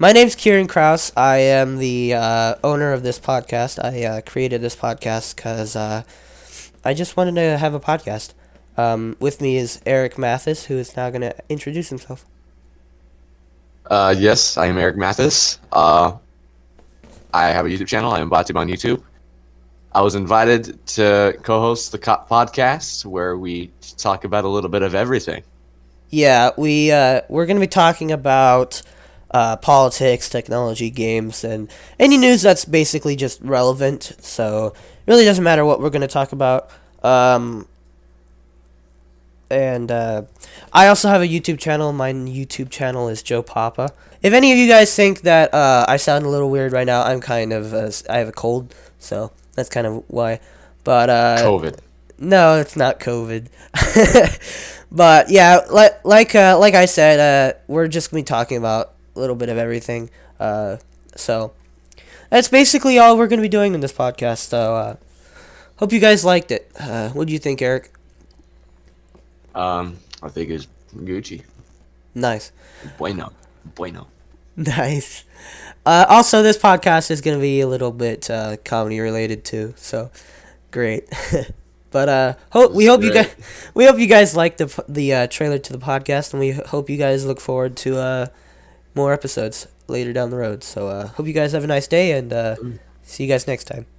my name's Kieran Kraus. I am the uh, owner of this podcast. I uh, created this podcast because uh, I just wanted to have a podcast. Um, with me is Eric Mathis, who is now going to introduce himself. Uh, yes, I am Eric Mathis. Uh, I have a YouTube channel. I am Batib on YouTube. I was invited to co-host the co- podcast where we talk about a little bit of everything. Yeah, we uh, we're going to be talking about uh, politics, technology, games, and any news that's basically just relevant. So it really doesn't matter what we're going to talk about. Um, and uh, I also have a YouTube channel. My YouTube channel is Joe Papa. If any of you guys think that uh, I sound a little weird right now, I'm kind of uh, I have a cold, so that's kind of why. But uh, COVID. no, it's not COVID. but yeah, like like uh, like I said, uh, we're just gonna be talking about little bit of everything. Uh, so that's basically all we're gonna be doing in this podcast. So uh, hope you guys liked it. Uh, what do you think, Eric? Um, I think it's Gucci. Nice, Bueno. Bueno. nice. Uh, also, this podcast is gonna be a little bit uh, comedy related too. So great. But uh, hope we hope you great. guys we hope you guys like the p- the uh, trailer to the podcast, and we hope you guys look forward to uh, more episodes later down the road. So uh, hope you guys have a nice day, and uh, see you guys next time.